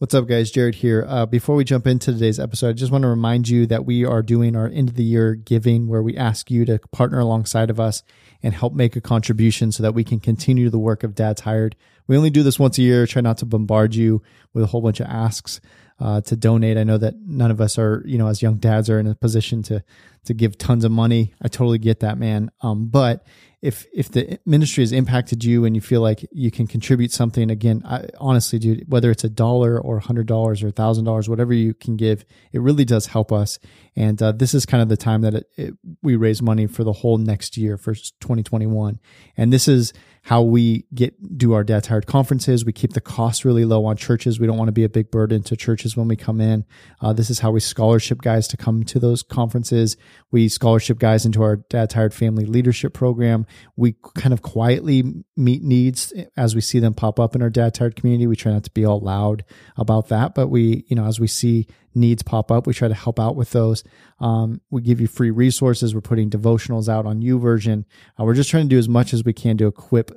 What's up, guys? Jared here. Uh, before we jump into today's episode, I just want to remind you that we are doing our end of the year giving where we ask you to partner alongside of us and help make a contribution so that we can continue the work of Dad's Tired. We only do this once a year, try not to bombard you with a whole bunch of asks uh, to donate. I know that none of us are, you know, as young dads are in a position to to give tons of money. I totally get that, man. Um, but if if the ministry has impacted you and you feel like you can contribute something again I, honestly dude whether it's a dollar or a hundred dollars or a thousand dollars whatever you can give it really does help us. And uh, this is kind of the time that it, it, we raise money for the whole next year for 2021 and this is how we get do our Dad's Tired conferences we keep the cost really low on churches we don't want to be a big burden to churches when we come in uh, this is how we scholarship guys to come to those conferences we scholarship guys into our Dad's Tired family leadership program we kind of quietly meet needs as we see them pop up in our Dad's Tired community. We try not to be all loud about that, but we, you know, as we see needs pop up, we try to help out with those. Um, we give you free resources. We're putting devotionals out on YouVersion. Uh, we're just trying to do as much as we can to equip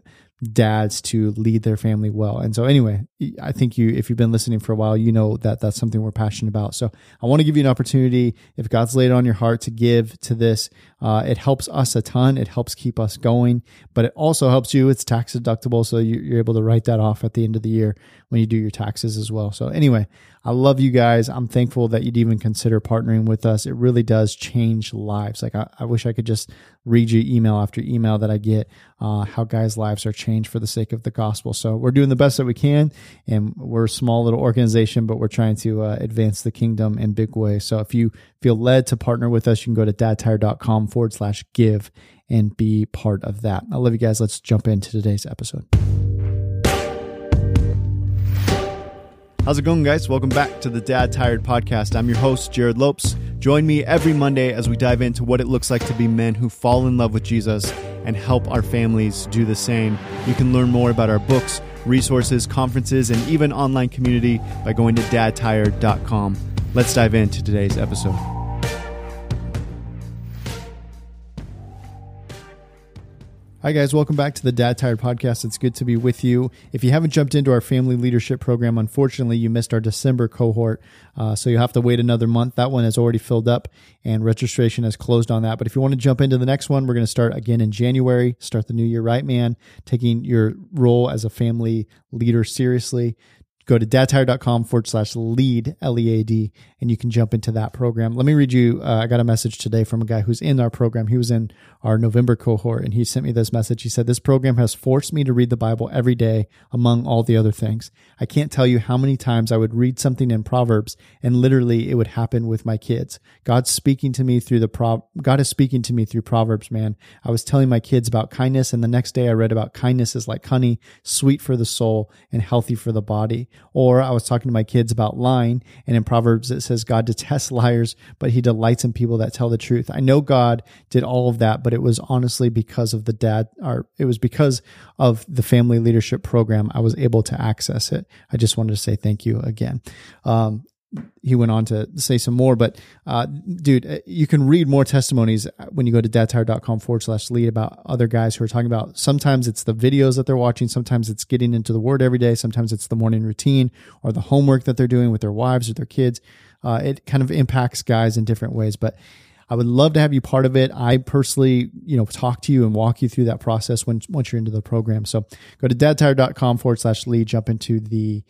dads to lead their family well. And so anyway, I think you if you've been listening for a while, you know that that's something we're passionate about. So I want to give you an opportunity if God's laid on your heart to give to this. Uh, it helps us a ton. It helps keep us going, but it also helps you. It's tax deductible, so you're able to write that off at the end of the year when you do your taxes as well. So anyway, I love you guys. I'm thankful that you'd even consider partnering with us. It really does change lives. Like I, I wish I could just read you email after email that I get, uh, how guys' lives are changed for the sake of the gospel. So we're doing the best that we can, and we're a small little organization, but we're trying to uh, advance the kingdom in big ways. So if you feel led to partner with us, you can go to dadstired.com forward slash give and be part of that. I love you guys. Let's jump into today's episode. How's it going, guys? Welcome back to the Dad Tired podcast. I'm your host, Jared Lopes. Join me every Monday as we dive into what it looks like to be men who fall in love with Jesus and help our families do the same. You can learn more about our books, resources, conferences, and even online community by going to dadstired.com. Let's dive into today's episode. Hi, guys. Welcome back to the Dad Tired podcast. It's good to be with you. If you haven't jumped into our family leadership program, unfortunately, you missed our December cohort. Uh, so you'll have to wait another month. That one has already filled up and registration has closed on that. But if you want to jump into the next one, we're going to start again in January, start the new year right, man, taking your role as a family leader seriously go to dadstired.com forward slash lead, L E A D, and you can jump into that program. Let me read you. Uh, I got a message today from a guy who's in our program. He was in our November cohort and he sent me this message. He said, This program has forced me to read the Bible every day among all the other things. I can't tell you how many times I would read something in Proverbs and literally it would happen with my kids. God's speaking to me through the Pro, God is speaking to me through Proverbs, man. I was telling my kids about kindness and the next day I read about kindness is like honey, sweet for the soul and healthy for the body. Or I was talking to my kids about lying and in Proverbs it says God detests liars, but he delights in people that tell the truth. I know God did all of that, but it was honestly because of the dad or it was because of the family leadership program I was able to access it. I just wanted to say thank you again. Um, he went on to say some more, but uh, dude, uh, you can read more testimonies when you go to dadstired.com forward slash lead about other guys who are talking about sometimes it's the videos that they're watching, sometimes it's getting into the word every day, sometimes it's the morning routine or the homework that they're doing with their wives or their kids. Uh, it kind of impacts guys in different ways, but I would love to have you part of it. I personally, you know, talk to you and walk you through that process when, once you're into the program. So go to dadstired.com forward slash lead, jump into the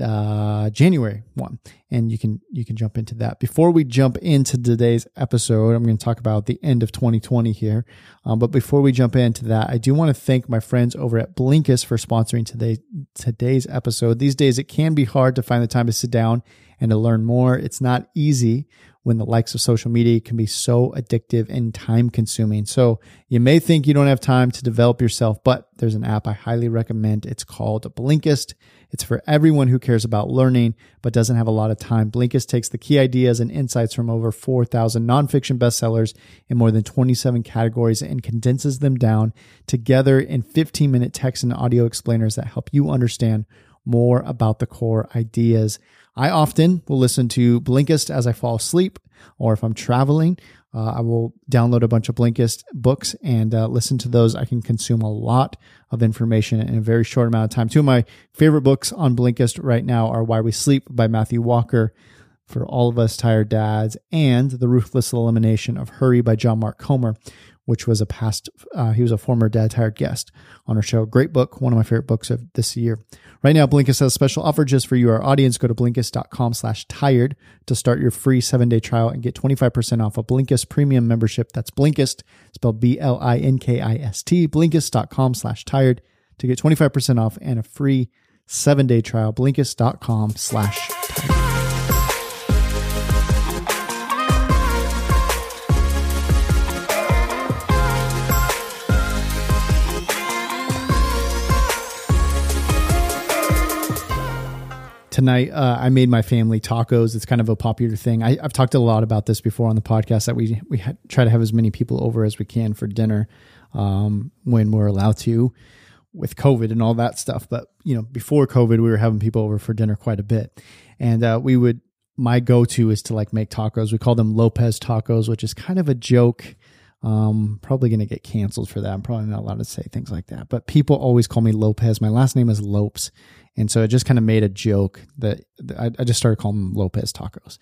uh, January one, and you can you can jump into that. Before we jump into today's episode, I'm going to talk about the end of 2020 here. Um, but before we jump into that, I do want to thank my friends over at Blinkist for sponsoring today today's episode. These days, it can be hard to find the time to sit down and to learn more. It's not easy when the likes of social media can be so addictive and time consuming. So you may think you don't have time to develop yourself, but there's an app I highly recommend. It's called Blinkist. It's for everyone who cares about learning but doesn't have a lot of time. Blinkist takes the key ideas and insights from over 4,000 nonfiction bestsellers in more than 27 categories and condenses them down together in 15 minute text and audio explainers that help you understand more about the core ideas. I often will listen to Blinkist as I fall asleep, or if I'm traveling, uh, I will download a bunch of Blinkist books and uh, listen to those. I can consume a lot of information in a very short amount of time. Two of my favorite books on Blinkist right now are Why We Sleep by Matthew Walker for all of us tired dads and The Ruthless Elimination of Hurry by John Mark Comer, which was a past, uh, he was a former Dad Tired guest on our show. Great book, one of my favorite books of this year. Right now, Blinkist has a special offer just for you, our audience. Go to Blinkist.com slash tired to start your free seven day trial and get 25% off a Blinkist premium membership. That's Blinkist, spelled B L I N K I S T, Blinkist.com slash tired to get 25% off and a free seven day trial. Blinkist.com slash tired. Tonight uh, I made my family tacos. It's kind of a popular thing. I, have talked a lot about this before on the podcast that we we ha- try to have as many people over as we can for dinner um, when we're allowed to with COVID and all that stuff. But you know, before COVID, we were having people over for dinner quite a bit, and uh, we would. My go-to is to like make tacos. We call them Lopez tacos, which is kind of a joke. Um, probably going to get canceled for that. I'm probably not allowed to say things like that. But people always call me Lopez. My last name is Lopes, and so it just kind of made a joke that I, I, just started calling them Lopez tacos.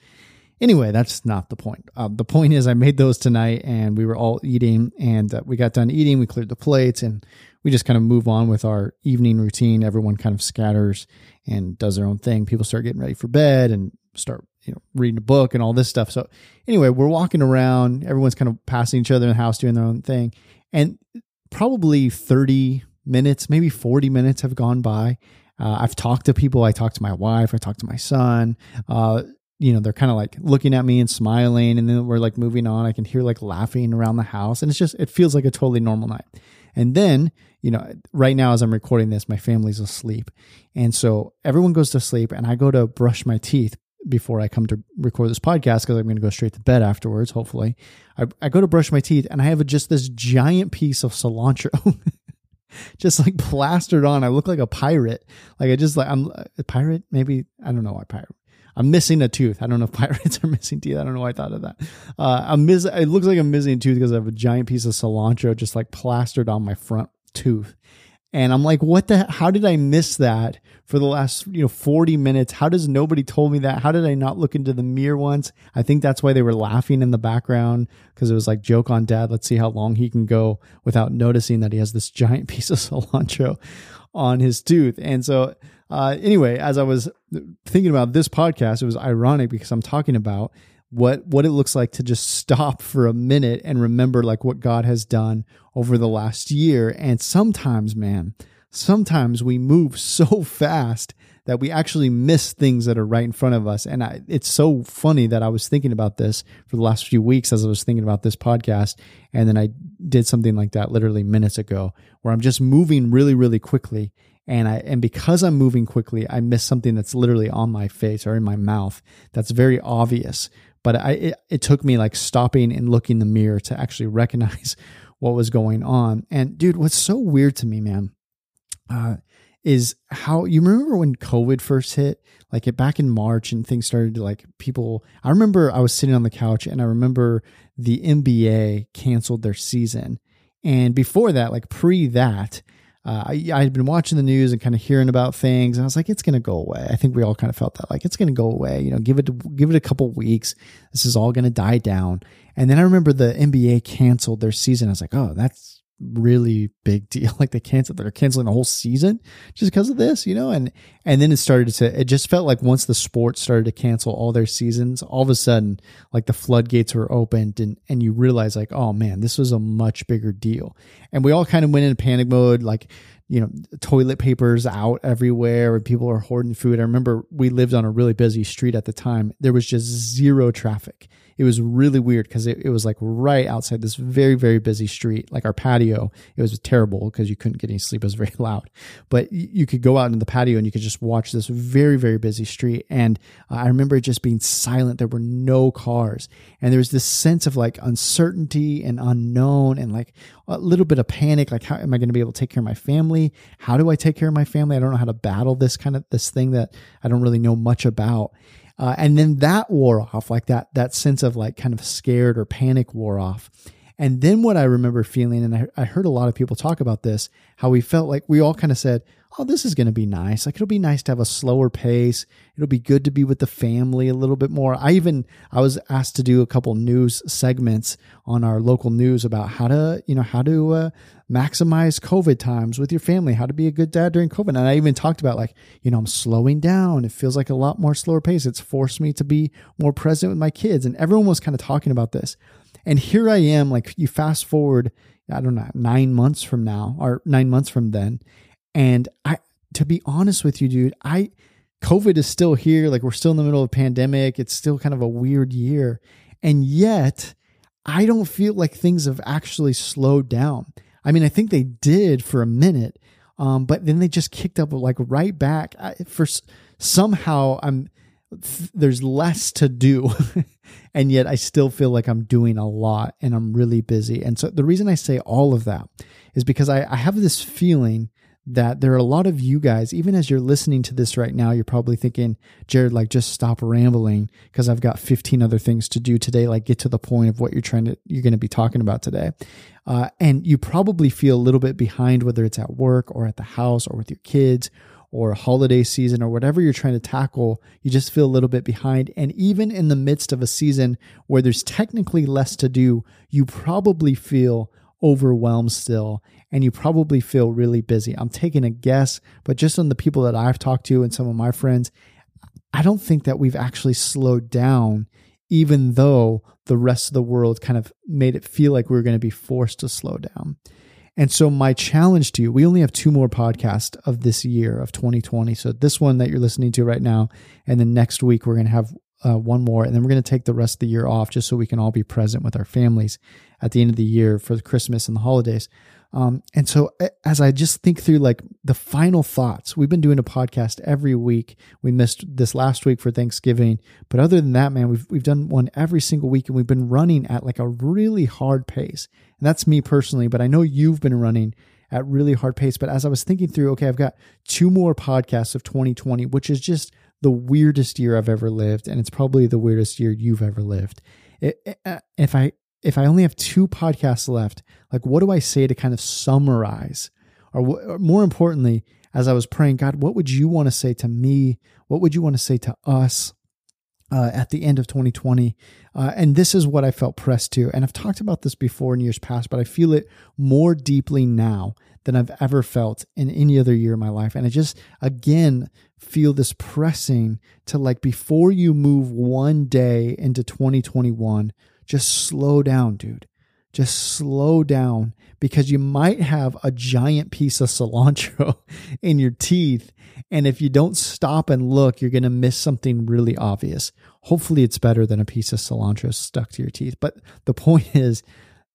Anyway, that's not the point. Uh, the point is, I made those tonight and we were all eating and uh, we got done eating. We cleared the plates and we just kind of move on with our evening routine. Everyone kind of scatters and does their own thing. People start getting ready for bed and start, you know, reading a book and all this stuff. So anyway, we're walking around. Everyone's kind of passing each other in the house, doing their own thing. And probably 30 minutes, maybe 40 minutes have gone by uh, I've talked to people. I talked to my wife. I talked to my son. Uh, you know, they're kind of like looking at me and smiling, and then we're like moving on. I can hear like laughing around the house, and it's just it feels like a totally normal night. And then, you know, right now as I'm recording this, my family's asleep, and so everyone goes to sleep, and I go to brush my teeth before I come to record this podcast because I'm going to go straight to bed afterwards. Hopefully, I, I go to brush my teeth, and I have just this giant piece of cilantro. just like plastered on. I look like a pirate. Like I just like I'm a pirate. Maybe I don't know why pirate. I'm missing a tooth. I don't know if pirates are missing teeth. I don't know why I thought of that. Uh, I'm miss. It looks like I'm missing a tooth because I have a giant piece of cilantro just like plastered on my front tooth. And I'm like, what the, how did I miss that for the last, you know, 40 minutes? How does nobody told me that? How did I not look into the mirror once? I think that's why they were laughing in the background because it was like joke on dad. Let's see how long he can go without noticing that he has this giant piece of cilantro on his tooth. And so, uh, anyway, as I was thinking about this podcast, it was ironic because I'm talking about what what it looks like to just stop for a minute and remember like what God has done over the last year. And sometimes man sometimes we move so fast that we actually miss things that are right in front of us. And I, it's so funny that I was thinking about this for the last few weeks as I was thinking about this podcast. And then I did something like that literally minutes ago where I'm just moving really really quickly. And I and because I'm moving quickly I miss something that's literally on my face or in my mouth that's very obvious but I it, it took me like stopping and looking in the mirror to actually recognize what was going on. And dude, what's so weird to me, man, uh, is how you remember when COVID first hit, like it back in March and things started to like people. I remember I was sitting on the couch and I remember the NBA canceled their season. And before that, like pre that, uh, I, I had been watching the news and kind of hearing about things, and I was like, "It's going to go away." I think we all kind of felt that, like, it's going to go away. You know, give it give it a couple weeks. This is all going to die down. And then I remember the NBA canceled their season. I was like, "Oh, that's really big deal. Like they canceled, they're canceling the whole season just because of this, you know? And, and then it started to, it just felt like once the sports started to cancel all their seasons, all of a sudden, like the floodgates were opened and, and you realize like, oh man, this was a much bigger deal. And we all kind of went into panic mode. Like, you know, toilet papers out everywhere and people are hoarding food. I remember we lived on a really busy street at the time. There was just zero traffic it was really weird because it, it was like right outside this very, very busy street, like our patio. It was terrible because you couldn't get any sleep. It was very loud, but you could go out into the patio and you could just watch this very, very busy street. And uh, I remember it just being silent. There were no cars. And there was this sense of like uncertainty and unknown and like a little bit of panic. Like, how am I going to be able to take care of my family? family? How do I take care of my family? I don't know how to battle this kind of this thing that I don't really know much about. Uh, and then that wore off, like that that sense of like kind of scared or panic wore off. And then what I remember feeling, and I, I heard a lot of people talk about this, how we felt like we all kind of said, oh, this is going to be nice. Like it'll be nice to have a slower pace. It'll be good to be with the family a little bit more. I even I was asked to do a couple news segments on our local news about how to, you know, how to uh, maximize COVID times with your family, how to be a good dad during COVID. And I even talked about like, you know, I'm slowing down. It feels like a lot more slower pace. It's forced me to be more present with my kids. And everyone was kind of talking about this. And here I am, like you fast forward, I don't know, nine months from now or nine months from then. And I, to be honest with you, dude, I, COVID is still here. Like we're still in the middle of a pandemic. It's still kind of a weird year. And yet I don't feel like things have actually slowed down. I mean, I think they did for a minute. Um, but then they just kicked up like right back I, for somehow I'm, there's less to do and yet I still feel like I'm doing a lot and I'm really busy. And so the reason I say all of that is because I, I have this feeling that there are a lot of you guys, even as you're listening to this right now, you're probably thinking, Jared, like just stop rambling because I've got 15 other things to do today. Like get to the point of what you're trying to, you're going to be talking about today. Uh, and you probably feel a little bit behind, whether it's at work or at the house or with your kids or holiday season or whatever you're trying to tackle, you just feel a little bit behind. And even in the midst of a season where there's technically less to do, you probably feel overwhelmed still and you probably feel really busy. I'm taking a guess, but just on the people that I've talked to and some of my friends, I don't think that we've actually slowed down, even though the rest of the world kind of made it feel like we were going to be forced to slow down. And so, my challenge to you, we only have two more podcasts of this year of 2020. So, this one that you're listening to right now, and then next week, we're going to have uh, one more, and then we're going to take the rest of the year off just so we can all be present with our families at the end of the year for the Christmas and the holidays. Um, and so as I just think through like the final thoughts, we've been doing a podcast every week. We missed this last week for Thanksgiving, but other than that, man, we've we've done one every single week, and we've been running at like a really hard pace. And that's me personally, but I know you've been running at really hard pace. But as I was thinking through, okay, I've got two more podcasts of 2020, which is just the weirdest year I've ever lived, and it's probably the weirdest year you've ever lived. It, uh, if I if I only have two podcasts left, like what do I say to kind of summarize? Or, or, more importantly, as I was praying, God, what would you want to say to me? What would you want to say to us uh, at the end of 2020? Uh, and this is what I felt pressed to. And I've talked about this before in years past, but I feel it more deeply now than I've ever felt in any other year of my life. And I just, again, feel this pressing to like before you move one day into 2021, just slow down, dude. Just slow down because you might have a giant piece of cilantro in your teeth. And if you don't stop and look, you're going to miss something really obvious. Hopefully, it's better than a piece of cilantro stuck to your teeth. But the point is,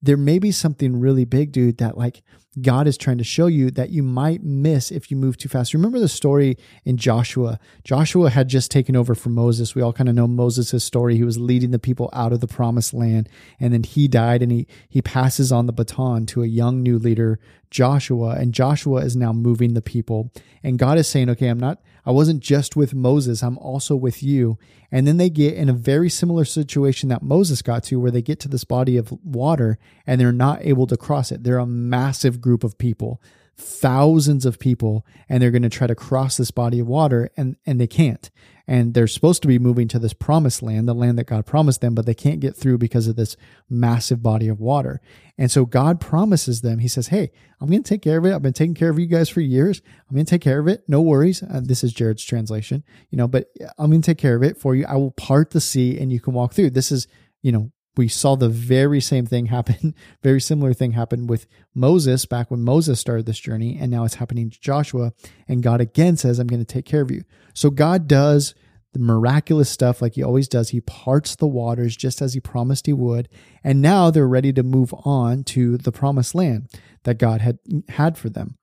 there may be something really big, dude, that like God is trying to show you that you might miss if you move too fast. Remember the story in Joshua? Joshua had just taken over from Moses. We all kind of know Moses' story. He was leading the people out of the promised land, and then he died, and he he passes on the baton to a young new leader, Joshua, and Joshua is now moving the people. And God is saying, "Okay, I'm not I wasn't just with Moses, I'm also with you." And then they get in a very similar situation that Moses got to where they get to this body of water and they're not able to cross it. They're a massive group of people, thousands of people, and they're going to try to cross this body of water and, and they can't. And they're supposed to be moving to this promised land, the land that God promised them, but they can't get through because of this massive body of water. And so God promises them, He says, Hey, I'm going to take care of it. I've been taking care of you guys for years. I'm going to take care of it. No worries. Uh, this is Jared's translation, you know, but I'm going to take care of it for you. I will part the sea and you can walk through. This is, you know, we saw the very same thing happen, very similar thing happen with Moses back when Moses started this journey, and now it's happening to Joshua. And God again says, I'm going to take care of you. So God does the miraculous stuff like he always does. He parts the waters just as he promised he would. And now they're ready to move on to the promised land that God had had for them.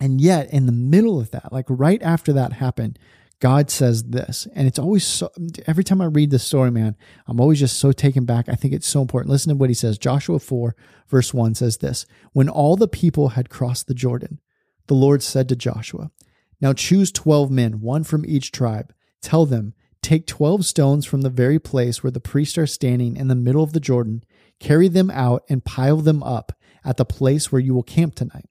And yet, in the middle of that, like right after that happened, God says this, and it's always so. Every time I read this story, man, I'm always just so taken back. I think it's so important. Listen to what he says. Joshua 4, verse 1 says this When all the people had crossed the Jordan, The Lord said to Joshua, Now choose 12 men, one from each tribe. Tell them, Take 12 stones from the very place where the priests are standing in the middle of the Jordan, carry them out, and pile them up at the place where you will camp tonight.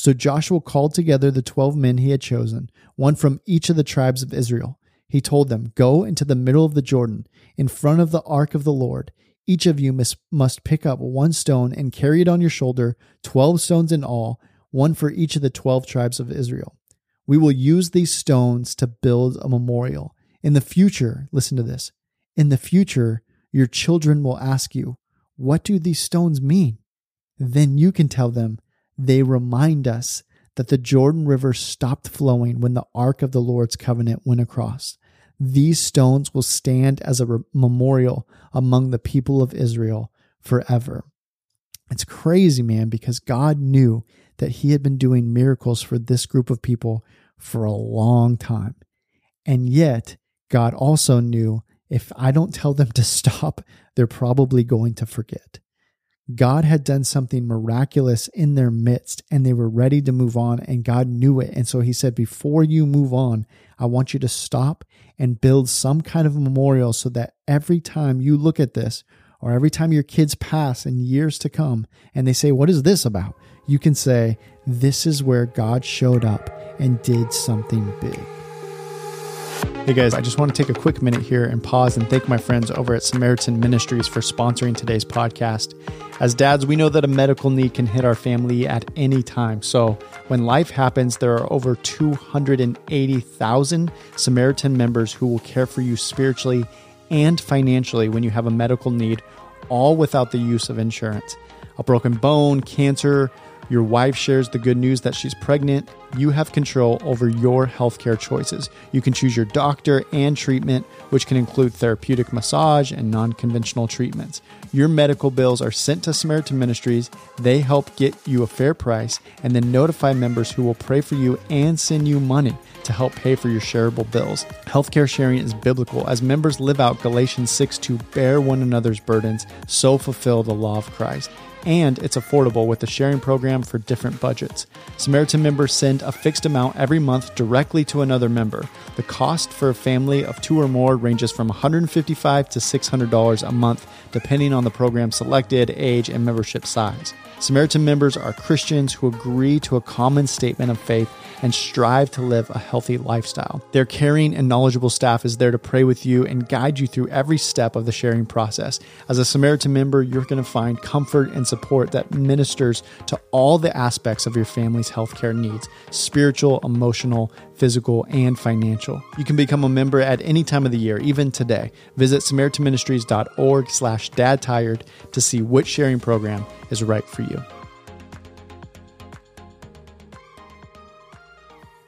So Joshua called together the 12 men he had chosen, one from each of the tribes of Israel. He told them, Go into the middle of the Jordan, in front of the ark of the Lord. Each of you must, pick up one stone and carry it on your shoulder, 12 stones in all, one for each of the 12 tribes of Israel. We will use these stones to build a memorial. In the future, listen to this. In the future, your children will ask you, What do these stones mean? Then you can tell them, They remind us that the Jordan River stopped flowing when the Ark of the Lord's covenant went across. These stones will stand as a memorial among the people of Israel forever. It's crazy, man, because God knew that He had been doing miracles for this group of people for a long time. And yet, God also knew if I don't tell them to stop, they're probably going to forget. God had done something miraculous in their midst and they were ready to move on, and God knew it. And so He said, Before you move on, I want you to stop and build some kind of memorial so that every time you look at this, or every time your kids pass in years to come and they say, What is this about? You can say, This is where God showed up and did something big. Hey guys, I just want to take a quick minute here and pause and thank my friends over at Samaritan Ministries for sponsoring today's podcast. As dads, we know that a medical need can hit our family at any time. So when life happens, there are over 280,000 Samaritan members who will care for you spiritually and financially when you have a medical need, all without the use of insurance. A broken bone, cancer, your wife shares the good news that she's pregnant, you have control over your healthcare choices. You can choose your doctor and treatment, which can include therapeutic massage and non conventional treatments. Your medical bills are sent to Samaritan Ministries. They help get you a fair price and then notify members who will pray for you and send you money to help pay for your shareable bills. Healthcare sharing is biblical as members live out Galatians 6 to bear one another's burdens, so fulfill the law of Christ and it's affordable with a sharing program for different budgets. Samaritan members send a fixed amount every month directly to another member. The cost for a family of two or more ranges from $155 to $600 a month, depending on the program selected, age, and membership size. Samaritan members are Christians who agree to a common statement of faith and strive to live a healthy lifestyle. Their caring and knowledgeable staff is there to pray with you and guide you through every step of the sharing process. As a Samaritan member, you're going to find comfort and support that ministers to all the aspects of your family's healthcare needs spiritual, emotional, physical, and financial. You can become a member at any time of the year, even today. Visit SamaritanMinistries.org slash dadtired to see which sharing program is right for you.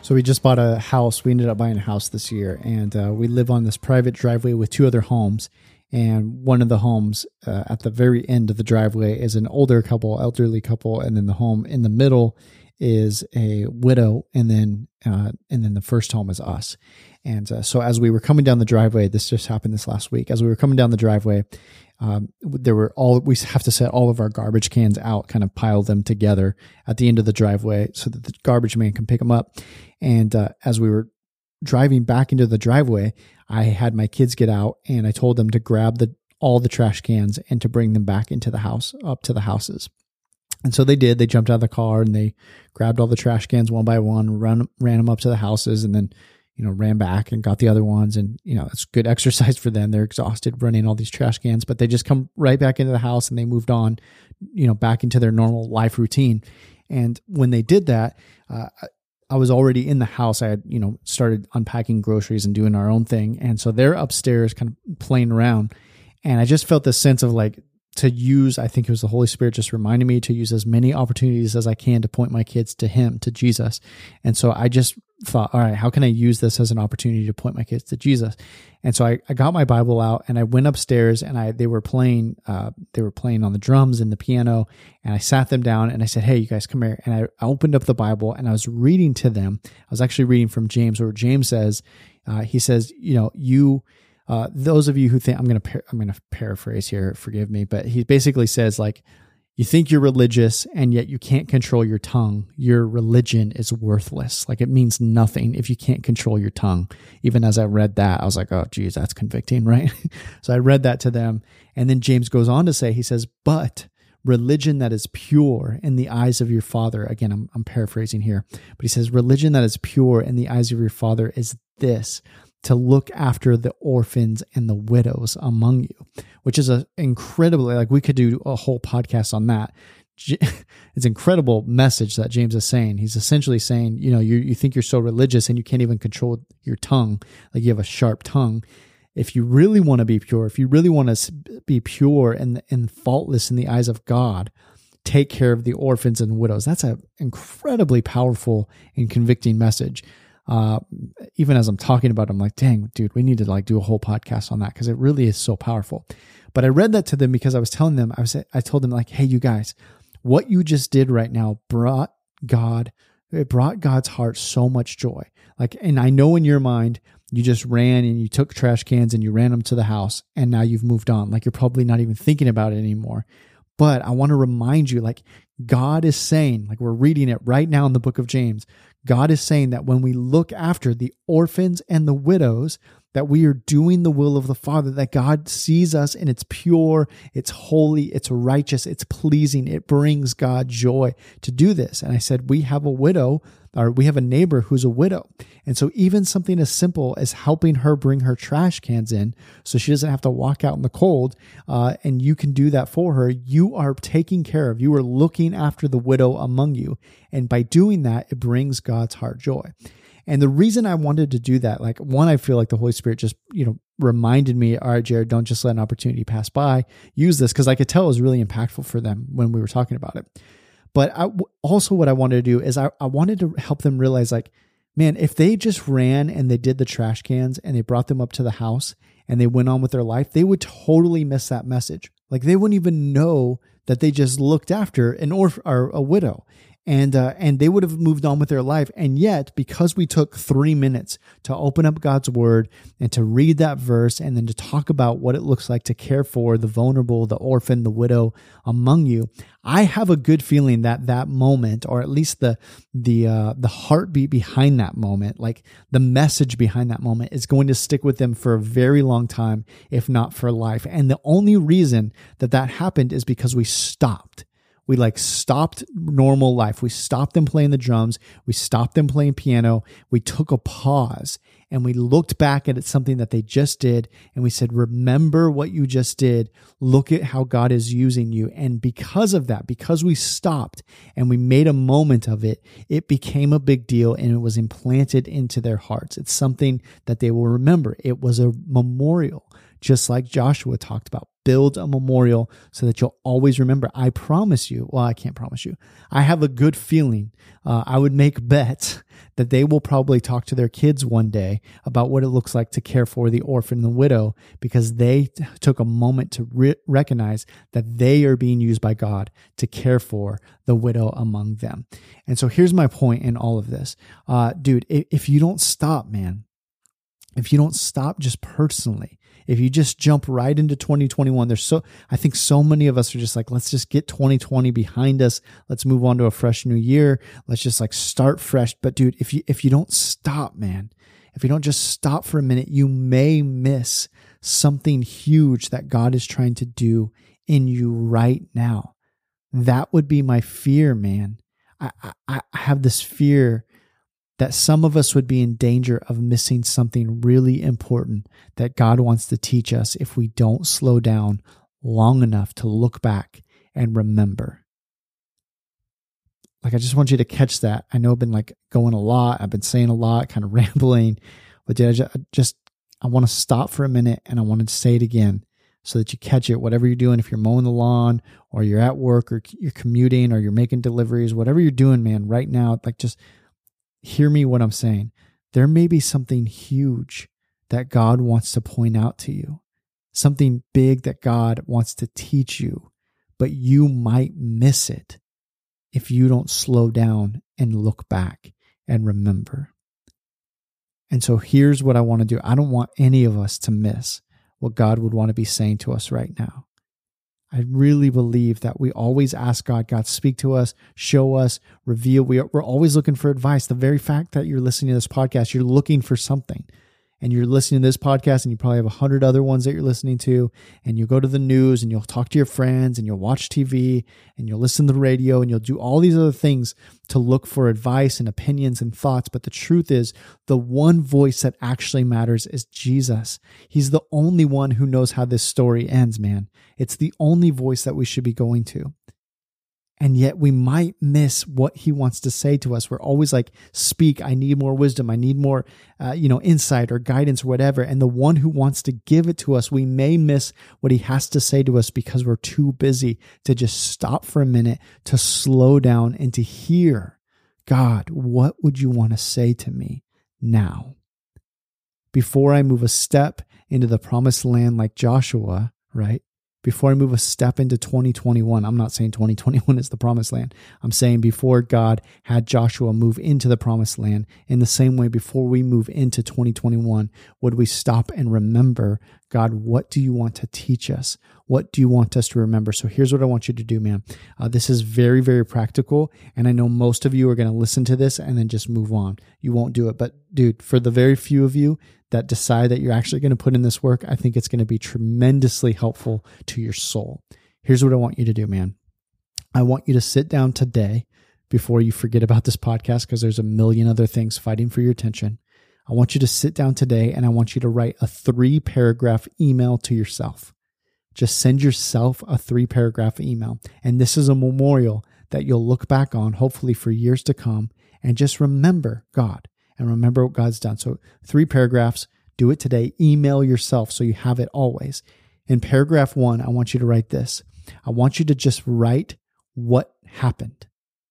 So we just bought a house. We ended up buying a house this year, and uh, we live on this private driveway with two other homes. And one of the homes uh, at the very end of the driveway is an older couple, elderly couple, and then the home in the middle is a widow, and then uh, and then the first home is us. And uh, so as we were coming down the driveway, this just happened this last week. As we were coming down the driveway, um, there were all we have to set all of our garbage cans out, kind of pile them together at the end of the driveway so that the garbage man can pick them up. And uh, as we were driving back into the driveway, I had my kids get out and I told them to grab the all the trash cans and to bring them back into the house, up to the houses. And so they did. They jumped out of the car and they grabbed all the trash cans one by one, ran ran them up to the houses, and then you know ran back and got the other ones. And you know it's good exercise for them. They're exhausted running all these trash cans, but they just come right back into the house and they moved on, you know, back into their normal life routine. And when they did that, uh, I was already in the house. I had, you know, started unpacking groceries and doing our own thing. And so they're upstairs kind of playing around. And I just felt this sense of like, to use, I think it was the Holy Spirit just reminding me to use as many opportunities as I can to point my kids to Him, to Jesus. And so I just thought, all right, how can I use this as an opportunity to point my kids to Jesus? And so I, I got my Bible out and I went upstairs and I they were playing uh, they were playing on the drums and the piano and I sat them down and I said, hey, you guys come here. And I opened up the Bible and I was reading to them. I was actually reading from James, where James says, uh, he says, you know, you uh, those of you who think I'm going to par- I'm going to paraphrase here, forgive me, but he basically says like you think you're religious and yet you can't control your tongue, your religion is worthless. Like it means nothing if you can't control your tongue. Even as I read that, I was like, oh, geez, that's convicting, right? so I read that to them. And then James goes on to say, he says, but religion that is pure in the eyes of your father. Again, I'm, I'm paraphrasing here, but he says, religion that is pure in the eyes of your father is this to look after the orphans and the widows among you, which is a incredibly like we could do a whole podcast on that. It's incredible message that James is saying. He's essentially saying, you know, you you think you're so religious and you can't even control your tongue, like you have a sharp tongue. If you really want to be pure, if you really want to be pure and and faultless in the eyes of God, take care of the orphans and widows. That's an incredibly powerful and convicting message uh, even as I'm talking about, it, I'm like, dang, dude, we need to like do a whole podcast on that because it really is so powerful. But I read that to them because I was telling them, I was, I told them like, hey, you guys, what you just did right now brought God, it brought God's heart so much joy. Like, and I know in your mind, you just ran and you took trash cans and you ran them to the house and now you've moved on. Like you're probably not even thinking about it anymore. But I want to remind you, like, God is saying, like, we're reading it right now in the book of James. God is saying that when we look after the orphans and the widows, that we are doing the will of the Father, that God sees us and it's pure, it's holy, it's righteous, it's pleasing, it brings God joy to do this. And I said, We have a widow, or we have a neighbor who's a widow. And so, even something as simple as helping her bring her trash cans in so she doesn't have to walk out in the cold, uh, and you can do that for her, you are taking care of, you are looking after the widow among you. And by doing that, it brings God's heart joy. And the reason I wanted to do that, like one, I feel like the Holy Spirit just, you know, reminded me, all right, Jared, don't just let an opportunity pass by. Use this because I could tell it was really impactful for them when we were talking about it. But I, also, what I wanted to do is I, I wanted to help them realize, like, man, if they just ran and they did the trash cans and they brought them up to the house and they went on with their life, they would totally miss that message. Like they wouldn't even know that they just looked after an or a widow and uh, and they would have moved on with their life. And yet because we took three minutes to open up god's word and to read that verse and then to talk about what it looks like to care for the vulnerable the orphan the widow among you i have a good feeling that that moment or at least the the uh, the heartbeat behind that moment like the message behind that moment is going to stick with them for a very long time if not for life. And the only reason that that happened is because we stopped we like stopped normal life. We stopped them playing the drums. We stopped them playing piano. We took a pause and we looked back at something that they just did and we said, Remember what you just did. Look at how God is using you. And because of that, because we stopped and we made a moment of it, it became a big deal and it was implanted into their hearts. It's something that they will remember. It was a memorial, just like Joshua talked about build a memorial so that you'll always remember. I promise you, well, I can't promise you. I have a good feeling. Uh, I would make bets that they will probably talk to their kids one day about what it looks like to care for the orphan and the widow because they t- took a moment to re- recognize that they are being used by God to care for the widow among them. And so here's my point in all of this. Uh, dude, if, if you don't stop, man, if you don't stop just personally, if you just jump right into 2021, there's so, I think so many of us are just like, let's just get 2020 behind us. Let's move on to a fresh new year. Let's just like start fresh. But dude, if you, if you don't stop, man, if you don't just stop for a minute, you may miss something huge that God is trying to do in you right now. That would be my fear, man. I, I, I have this fear that some of us would be in danger of missing something really important that God wants to teach us if we don't slow down long enough to look back and remember. Like, I just want you to catch that. I know I've been like going a lot, I've been saying a lot, kind of rambling, but did I just, I want to stop for a minute and I wanted to say it again so that you catch it, whatever you're doing. If you're mowing the lawn or you're at work or you're commuting or you're making deliveries, whatever you're doing, man, right now, like just hear me what I'm saying. There may be something huge that God wants to point out to you, something big that God wants to teach you, but you might miss it if you don't slow down and look back and remember. And so here's what I want to do I don't want any of us to miss what God would want to be saying to us right now. I really believe that we always ask God, God, speak to us, show us, reveal. We are, we're always looking for advice. The very fact that you're listening to this podcast, you're looking for something and you're listening to this podcast and you probably have a hundred other ones that you're listening to and you'll go to the news and you'll talk to your friends and you'll watch TV and you'll listen to the radio and you'll do all these other things to look for advice and opinions and thoughts. But the truth is the one voice that actually matters is Jesus. He's the only one who knows how this story ends, man. It's the only voice that we should be going to and yet we might miss what he wants to say to us. We're always like speak i need more wisdom i need more uh, you know insight or guidance or whatever. And the one who wants to give it to us we may miss what he has to say to us because we're too busy to just stop for a minute to slow down and to hear god what would you want to say to me now? Before i move a step into the promised land like joshua right before I move a step into 2021. I'm not saying 2021 is the promised land. I'm saying before God had Joshua move into the promised land, in the same way, before we move into 2021, would we stop and remember, God, what do you want to teach us? What do you want us to remember? So here's what I want you to do, man. Uh, this is very, very practical. And I know most of you are going to listen to this and then just move on. You won't do it. But dude, for the very few of you that decide that you're actually going to put in this work, I think it's going to be tremendously helpful to your soul. Here's what I want you to do, man. I want you to sit down today before you forget about this podcast because there's a million other things fighting for your attention. I want you to sit down today and I want you to write a three paragraph email to yourself. Just send yourself a three paragraph email. And this is a memorial that you'll look back on, hopefully for years to come, and just remember God and remember what God's done. So, three paragraphs, do it today. Email yourself so you have it always. In paragraph one, I want you to write this. I want you to just write what happened.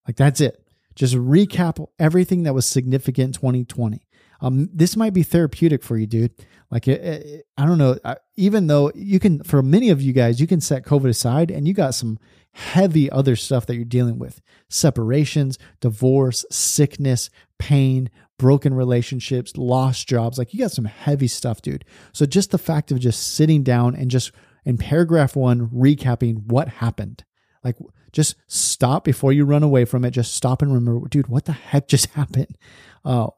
Like that's it. Just recap everything that was significant in 2020. Um, this might be therapeutic for you, dude. Like, it, it, I don't know. even though you can, for many of you guys, you can set COVID aside and you got some heavy other stuff that you're dealing with separations, divorce, sickness, pain, broken relationships, lost jobs. Like you got some heavy stuff, dude. So just the fact of just sitting down and just in paragraph one, recapping what happened. Like just stop before you run away from it. Just stop and remember, dude, what the heck just happened? Uh,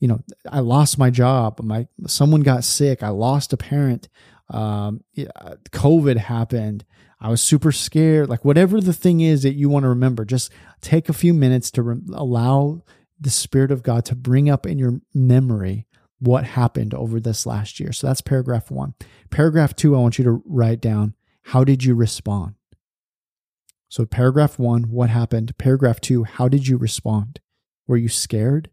you know, I lost my job. My someone got sick. I lost a parent. Um, COVID happened. I was super scared. Like whatever the thing is that you want to remember, just take a few minutes to re- allow the Spirit of God to bring up in your memory what happened over this last year. So that's paragraph one. Paragraph two, I want you to write down how did you respond? So, paragraph one, what happened? Paragraph two, how did you respond? Were you scared?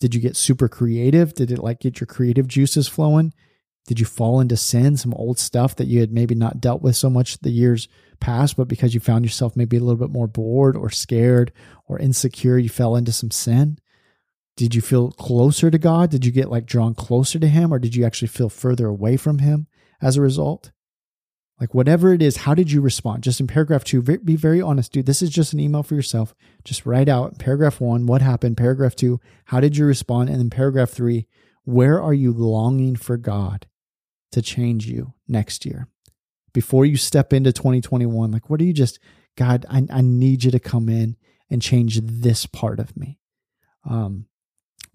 Did you get super creative? Did it like get your creative juices flowing? Did you fall into sin, some old stuff that you had maybe not dealt with so much the years past, but because you found yourself maybe a little bit more bored or scared or insecure, you fell into some sin? Did you feel closer to God? Did you get like drawn closer to Him, or did you actually feel further away from Him as a result? Like, whatever it is, how did you respond? Just in paragraph two, be very honest, dude. This is just an email for yourself. Just write out paragraph one, what happened? Paragraph two, how did you respond? And then paragraph three, where are you longing for God to change you next year? before you step into 2021 like what are you just god i, I need you to come in and change this part of me um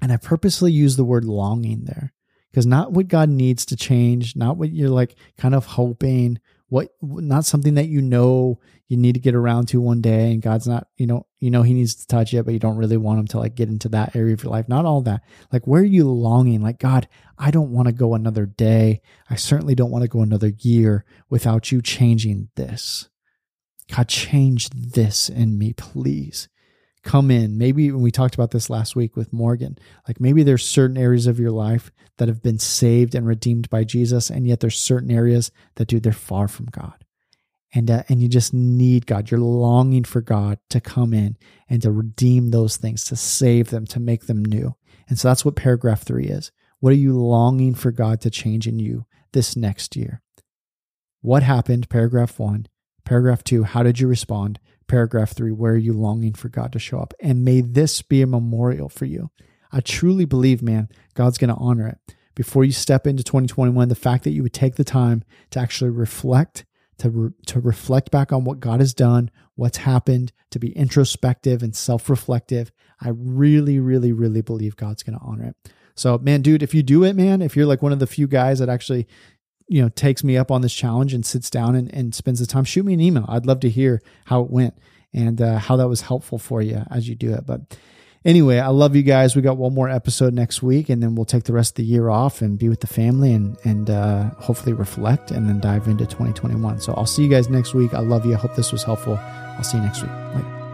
and i purposely use the word longing there because not what god needs to change not what you're like kind of hoping what not something that you know you need to get around to one day and god's not you know you know he needs to touch it but you don't really want him to like get into that area of your life. Not all that. Like where are you longing? Like god i don't want to go another day. I certainly don't want to go another year without you changing this. God change this in me please come in. Maybe when we talked about this last week with Morgan, like maybe there's certain areas of your life that have been saved and redeemed by Jesus, and yet there's certain areas that, dude, they're far from God. And, uh, and you just need God. You're longing for God to come in and to redeem those things, to save them, to make them new. And so that's what paragraph three is. What are you longing for God to change in you this next year? What happened? Paragraph one. Paragraph two, how did you respond? Paragraph three, where are you longing for God to show up? And may this be a memorial for you. I truly believe, man, God's going to honor it. Before you step into 2021, the fact that you would take the time to actually reflect, to, re- to reflect back on what God has done, what's happened, to be introspective and self reflective. I really, really, really believe God's going to honor it. So, man, dude, if you do it, man, if you're like one of the few guys that actually, you know, takes me up on this challenge and sits down and, and spends the time, shoot me an email. I'd love to hear how it went and uh, how that was helpful for you as you do it. But anyway, I love you guys. We got one more episode next week, and then we'll take the rest of the year off and be with the family and and uh, hopefully reflect and then dive into 2021. So I'll see you guys next week. I love you. I hope this was helpful. I'll see you next week. Later.